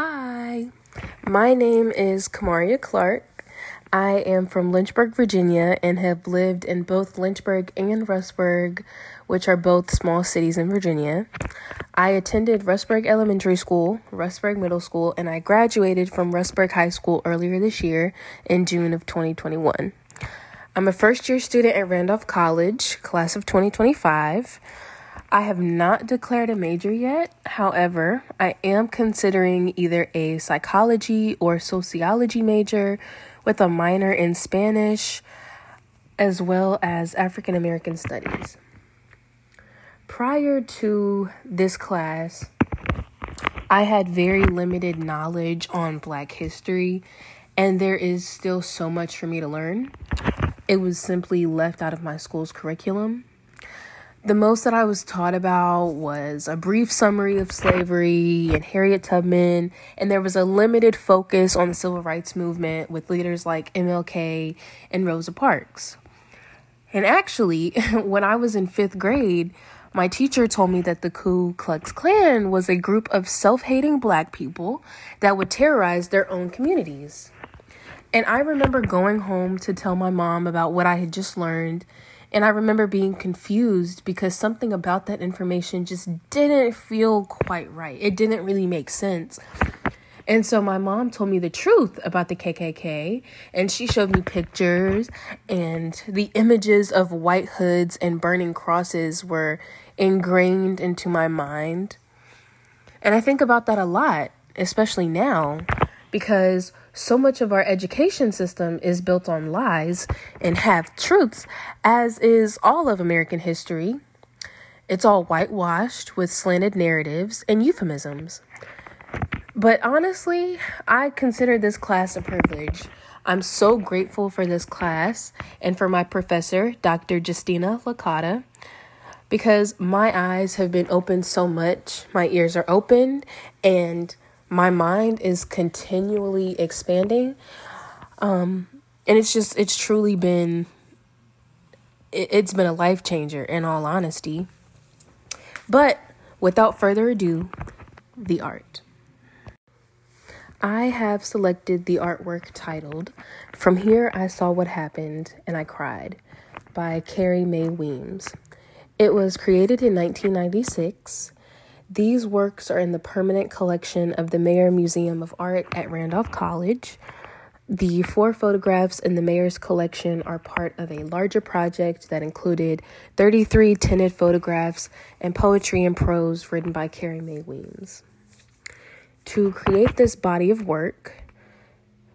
Hi, my name is Kamaria Clark. I am from Lynchburg, Virginia, and have lived in both Lynchburg and Rustburg, which are both small cities in Virginia. I attended Rustburg Elementary School, Rustburg Middle School, and I graduated from Rustburg High School earlier this year in June of 2021. I'm a first year student at Randolph College, class of 2025. I have not declared a major yet. However, I am considering either a psychology or sociology major with a minor in Spanish as well as African American studies. Prior to this class, I had very limited knowledge on Black history, and there is still so much for me to learn. It was simply left out of my school's curriculum. The most that I was taught about was a brief summary of slavery and Harriet Tubman, and there was a limited focus on the civil rights movement with leaders like MLK and Rosa Parks. And actually, when I was in fifth grade, my teacher told me that the Ku Klux Klan was a group of self hating black people that would terrorize their own communities. And I remember going home to tell my mom about what I had just learned and I remember being confused because something about that information just didn't feel quite right. It didn't really make sense. And so my mom told me the truth about the KKK, and she showed me pictures, and the images of white hoods and burning crosses were ingrained into my mind. And I think about that a lot, especially now, because so much of our education system is built on lies and half truths, as is all of American history. It's all whitewashed with slanted narratives and euphemisms. But honestly, I consider this class a privilege. I'm so grateful for this class and for my professor, Dr. Justina Licata, because my eyes have been opened so much. My ears are open and my mind is continually expanding um and it's just it's truly been it, it's been a life changer in all honesty but without further ado the art I have selected the artwork titled From Here I Saw What Happened and I Cried by Carrie Mae Weems. It was created in 1996 these works are in the permanent collection of the Maier Museum of Art at Randolph College. The four photographs in the Maier's collection are part of a larger project that included 33 tinted photographs and poetry and prose written by Carrie Mae Weems. To create this body of work,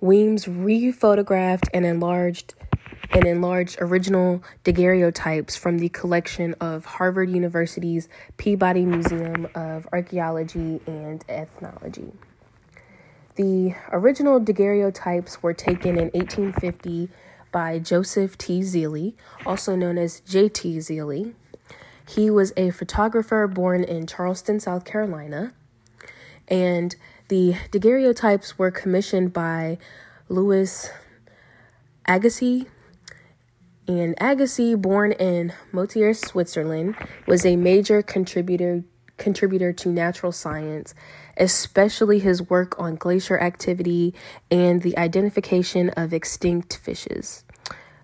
Weems re-photographed and enlarged and enlarged original daguerreotypes from the collection of Harvard University's Peabody Museum of Archaeology and Ethnology. The original daguerreotypes were taken in 1850 by Joseph T. Zealy, also known as J.T. Zealy. He was a photographer born in Charleston, South Carolina, and the daguerreotypes were commissioned by Louis Agassiz and Agassiz, born in Moutier, Switzerland, was a major contributor contributor to natural science, especially his work on glacier activity and the identification of extinct fishes.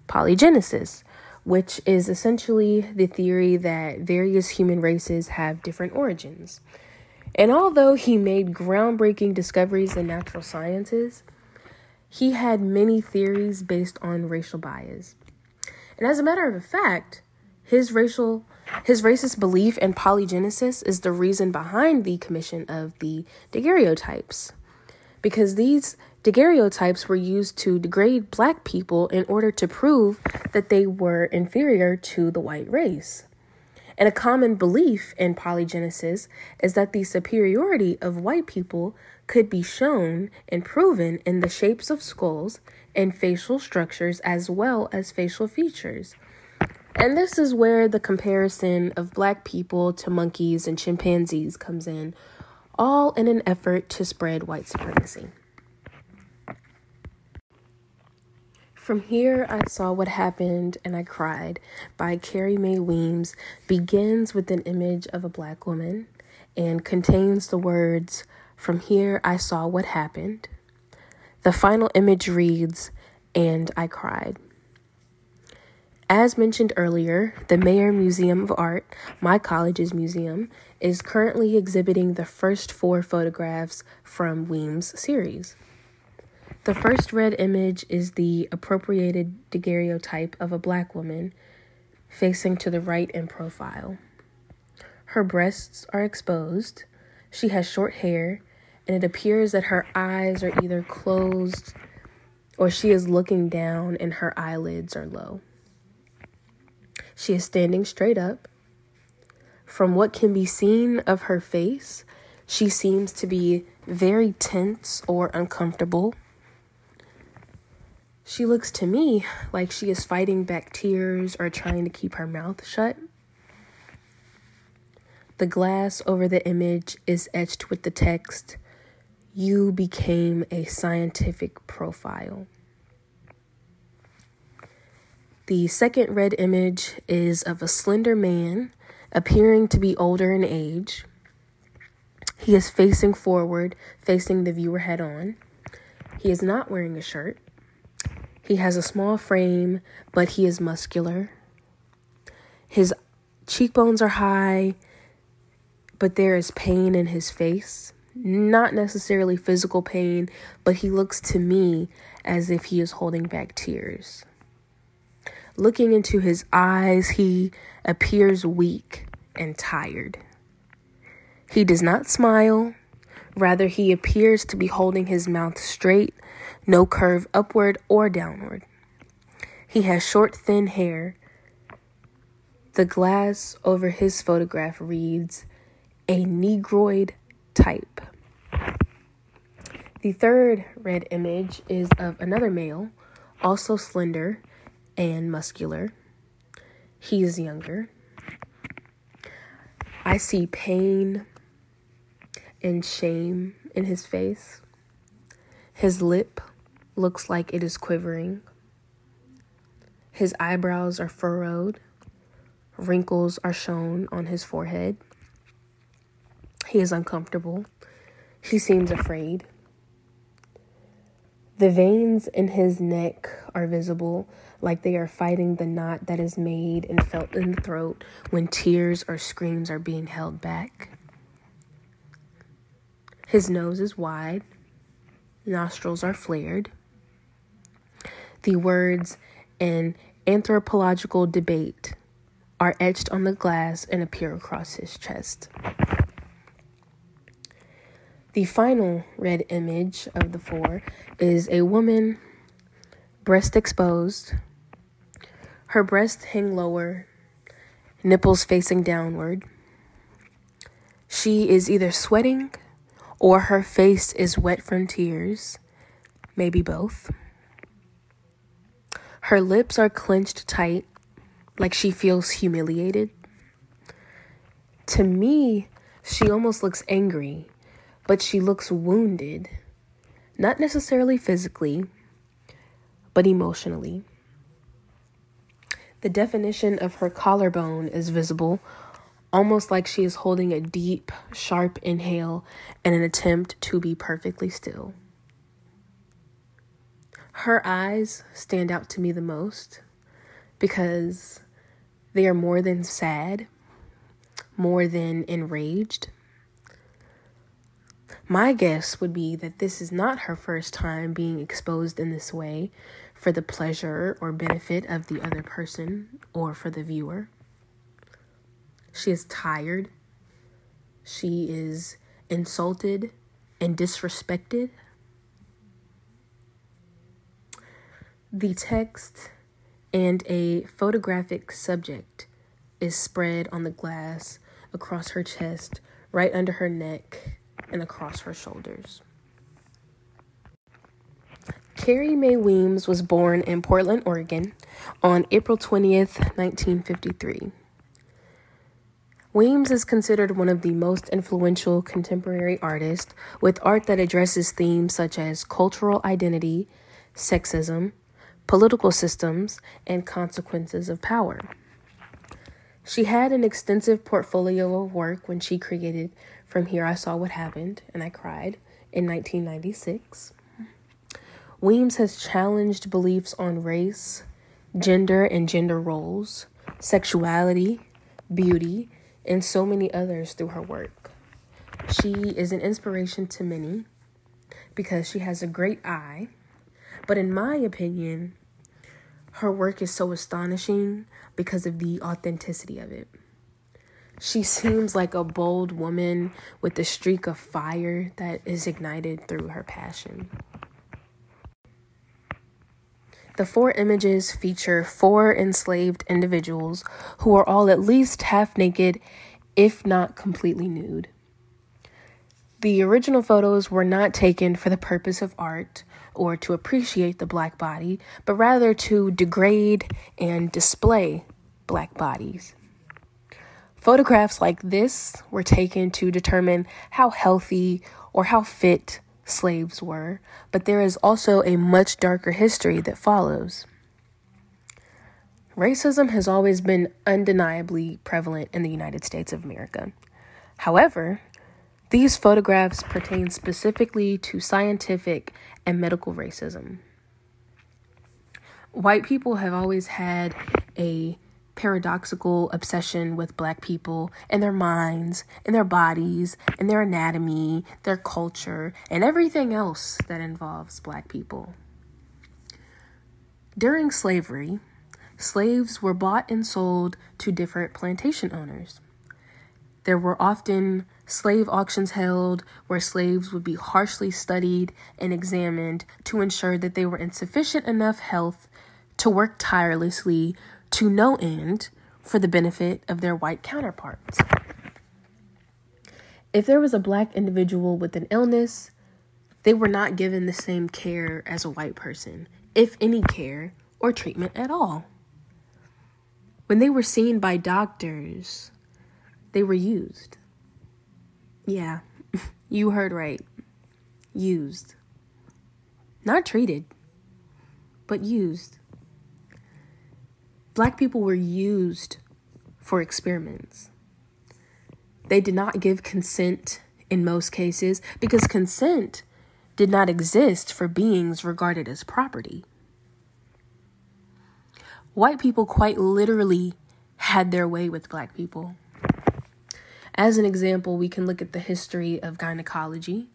Polygenesis, which is essentially the theory that various human races have different origins. And although he made groundbreaking discoveries in natural sciences, he had many theories based on racial bias. And as a matter of fact, his racial his racist belief in polygenesis is the reason behind the commission of the daguerreotypes. Because these daguerreotypes were used to degrade black people in order to prove that they were inferior to the white race. And a common belief in polygenesis is that the superiority of white people could be shown and proven in the shapes of skulls and facial structures as well as facial features. And this is where the comparison of black people to monkeys and chimpanzees comes in, all in an effort to spread white supremacy. From Here I Saw What Happened and I Cried by Carrie Mae Weems begins with an image of a black woman and contains the words From here, I saw what happened. The final image reads, and I cried. As mentioned earlier, the Maier Museum of Art, my college's museum, is currently exhibiting the first four photographs from Weems' series. The first red image is the appropriated daguerreotype of a black woman facing to the right in profile. Her breasts are exposed, she has short hair, and it appears that her eyes are either closed or she is looking down and her eyelids are low. She is standing straight up. From what can be seen of her face, she seems to be very tense or uncomfortable. She looks to me like she is fighting back tears or trying to keep her mouth shut. The glass over the image is etched with the text, You became a scientific profile. The second red image is of a slender man appearing to be older in age. He is facing forward, facing the viewer head on. He is not wearing a shirt. He has a small frame, but he is muscular. His cheekbones are high, but there is pain in his face. Not necessarily physical pain, but he looks to me as if he is holding back tears. Looking into his eyes, he appears weak and tired. He does not smile. Rather, he appears to be holding his mouth straight, no curve upward or downward. He has short, thin hair. The glass over his photograph reads, a Negroid type. The third red image is of another male, also slender, and muscular. He is younger. I see pain and shame in his face. His lip looks like it is quivering. His eyebrows are furrowed. Wrinkles are shown on his forehead. He is uncomfortable. He seems afraid. The veins in his neck are visible, like they are fighting the knot that is made and felt in the throat when tears or screams are being held back. His nose is wide, nostrils are flared. The words an anthropological debate are etched on the glass and appear across his chest. The final red image of the four is a woman, breast exposed. Her breasts hang lower, nipples facing downward. She is either sweating or her face is wet from tears, maybe both. Her lips are clenched tight, like she feels humiliated. To me, she almost looks angry but she looks wounded, not necessarily physically, but emotionally. The definition of her collarbone is visible, almost like she is holding a deep, sharp inhale in an attempt to be perfectly still. Her eyes stand out to me the most because they are more than sad, more than enraged. My guess would be that this is not her first time being exposed in this way for the pleasure or benefit of the other person or for the viewer. She is tired. She is insulted and disrespected. The text and a photographic subject is spread on the glass across her chest, right under her neck, and across her shoulders. Carrie Mae Weems was born in Portland, Oregon on April 20th, 1953. Weems is considered one of the most influential contemporary artists with art that addresses themes such as cultural identity, sexism, political systems, and consequences of power. She had an extensive portfolio of work when she created from Here I Saw What Happened and I Cried in 1996. Weems has challenged beliefs on race, gender and gender roles, sexuality, beauty, and so many others through her work. She is an inspiration to many because she has a great eye, but in my opinion, her work is so astonishing because of the authenticity of it. She seems like a bold woman with a streak of fire that is ignited through her passion. The four images feature four enslaved individuals who are all at least half naked, if not completely nude. The original photos were not taken for the purpose of art or to appreciate the black body, but rather to degrade and display black bodies. Photographs like this were taken to determine how healthy or how fit slaves were, but there is also a much darker history that follows. Racism has always been undeniably prevalent in the United States of America. However, these photographs pertain specifically to scientific and medical racism. White people have always had a paradoxical obsession with black people and their minds and their bodies and their anatomy, their culture, and everything else that involves black people. During slavery, slaves were bought and sold to different plantation owners. There were often slave auctions held where slaves would be harshly studied and examined to ensure that they were in sufficient enough health to work tirelessly to no end for the benefit of their white counterparts. If there was a black individual with an illness, they were not given the same care as a white person, if any care or treatment at all. When they were seen by doctors, they were used. Yeah, you heard right. Used. Not treated, but used. Black people were used for experiments. They did not give consent in most cases because consent did not exist for beings regarded as property. White people quite literally had their way with black people. As an example, we can look at the history of gynecology.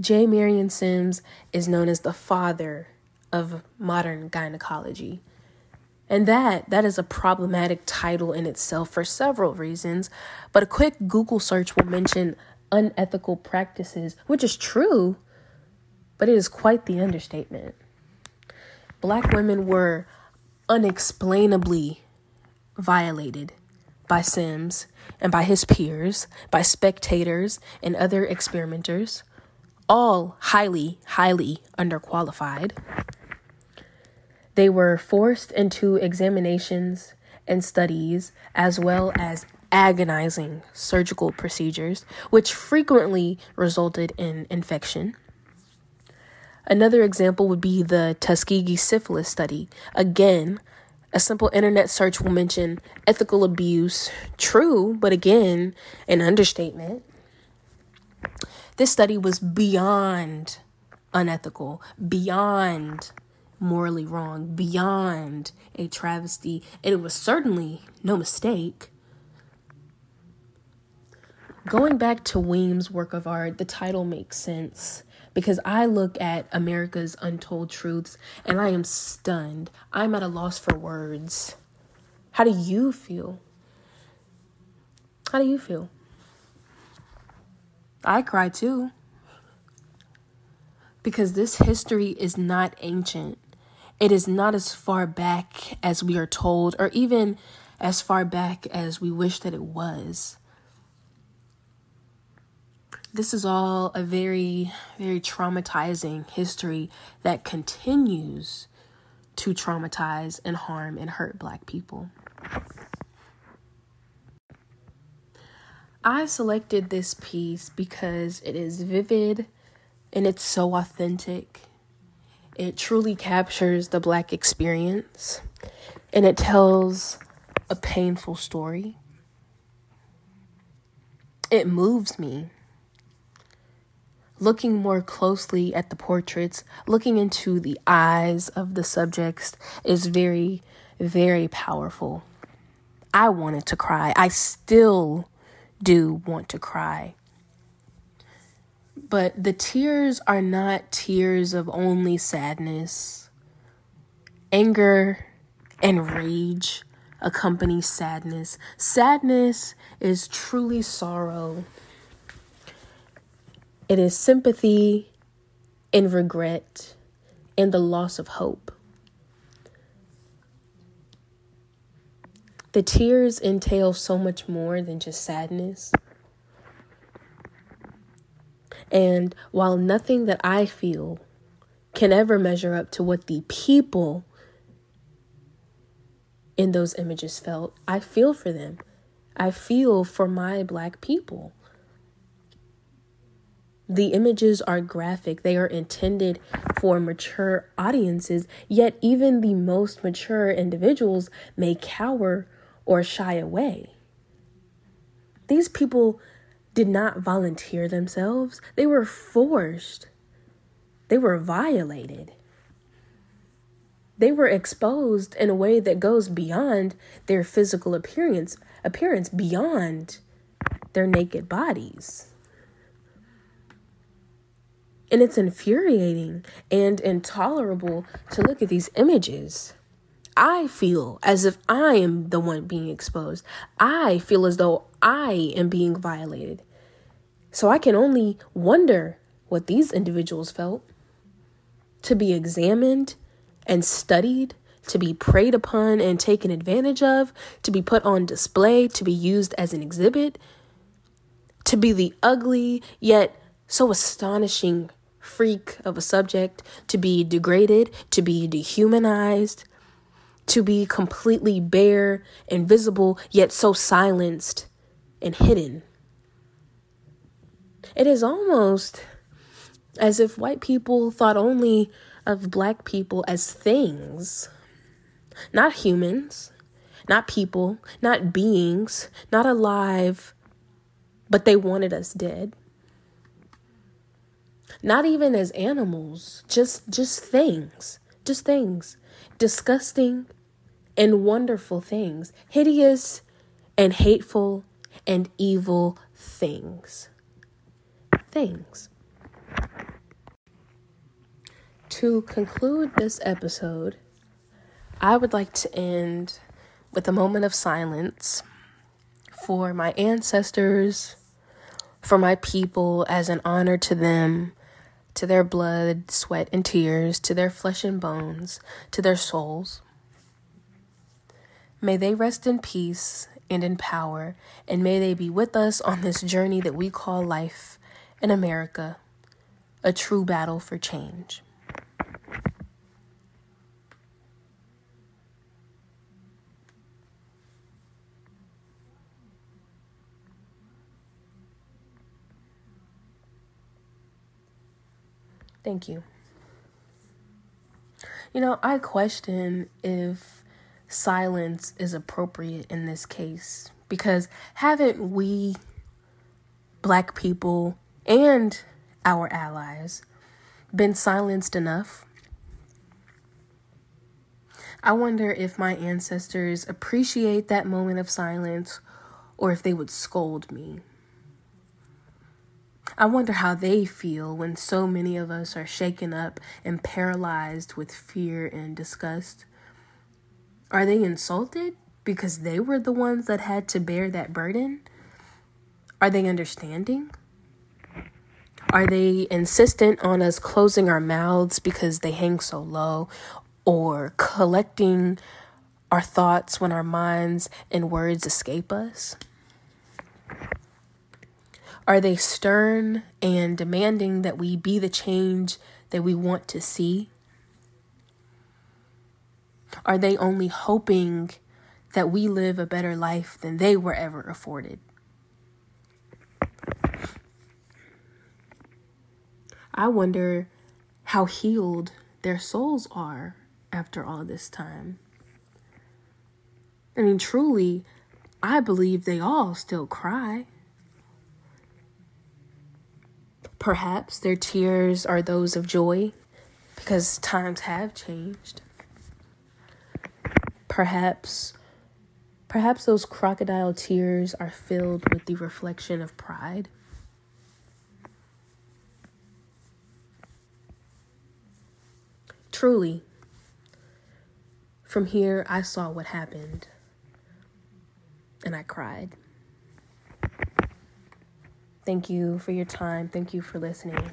J. Marion Sims is known as the father of modern gynecology. And that that is a problematic title in itself for several reasons, but a quick Google search will mention unethical practices, which is true, but it is quite the understatement. Black women were unexplainably violated by Sims and by his peers, by spectators and other experimenters, all highly, highly underqualified. They were forced into examinations and studies, as well as agonizing surgical procedures, which frequently resulted in infection. Another example would be the Tuskegee syphilis study. Again, a simple internet search will mention ethical abuse. True, but again, an understatement. This study was beyond unethical, beyond morally wrong, beyond a travesty. And it was certainly no mistake. Going back to Weems' work of art, the title makes sense because I look at America's Untold Truths and I am stunned. I'm at a loss for words. How do you feel? How do you feel? I cry too. Because this history is not ancient. It is not as far back as we are told, or even as far back as we wish that it was. This is all a very, very traumatizing history that continues to traumatize and harm and hurt Black people. I selected this piece because it is vivid and it's so authentic it truly captures the Black experience and it tells a painful story. it moves me. Looking more closely at the portraits, looking into the eyes of the subjects is very, very powerful. I wanted to cry. I still do want to cry. But the tears are not tears of only sadness. Anger and rage accompany sadness. Sadness is truly sorrow, it is sympathy and regret and the loss of hope. The tears entail so much more than just sadness. And while nothing that I feel can ever measure up to what the people in those images felt, I feel for them. I feel for my black people. The images are graphic, they are intended for mature audiences, yet, even the most mature individuals may cower or shy away. These people did not volunteer themselves, they were forced, they were violated. They were exposed in a way that goes beyond their physical appearance, appearance beyond their naked bodies. And it's infuriating and intolerable to look at these images. I feel as if I am the one being exposed. I feel as though I am being violated. So I can only wonder what these individuals felt. To be examined and studied, to be preyed upon and taken advantage of, to be put on display, to be used as an exhibit, to be the ugly yet so astonishing freak of a subject, to be degraded, to be dehumanized to be completely bare and visible, yet so silenced and hidden. It is almost as if white people thought only of black people as things, not humans, not people, not beings, not alive, but they wanted us dead. Not even as animals, just just things, just things, disgusting and wonderful things, hideous and hateful and evil things. Things. To conclude this episode, I would like to end with a moment of silence for my ancestors, for my people, as an honor to them, to their blood, sweat, and tears, to their flesh and bones, to their souls. May they rest in peace and in power, and may they be with us on this journey that we call life in America, a true battle for change. Thank you. You know, I question if silence is appropriate in this case because haven't we, black people and our allies, been silenced enough? I wonder if my ancestors appreciate that moment of silence or if they would scold me. I wonder how they feel when so many of us are shaken up and paralyzed with fear and disgust. Are they insulted because they were the ones that had to bear that burden? Are they understanding? Are they insistent on us closing our mouths because they hang so low or collecting our thoughts when our minds and words escape us? Are they stern and demanding that we be the change that we want to see? Are they only hoping that we live a better life than they were ever afforded? I wonder how healed their souls are after all this time. I mean, truly, I believe they all still cry. Perhaps their tears are those of joy because times have changed. Perhaps perhaps those crocodile tears are filled with the reflection of pride. Truly, from here I saw what happened and I cried. Thank you for your time. Thank you for listening.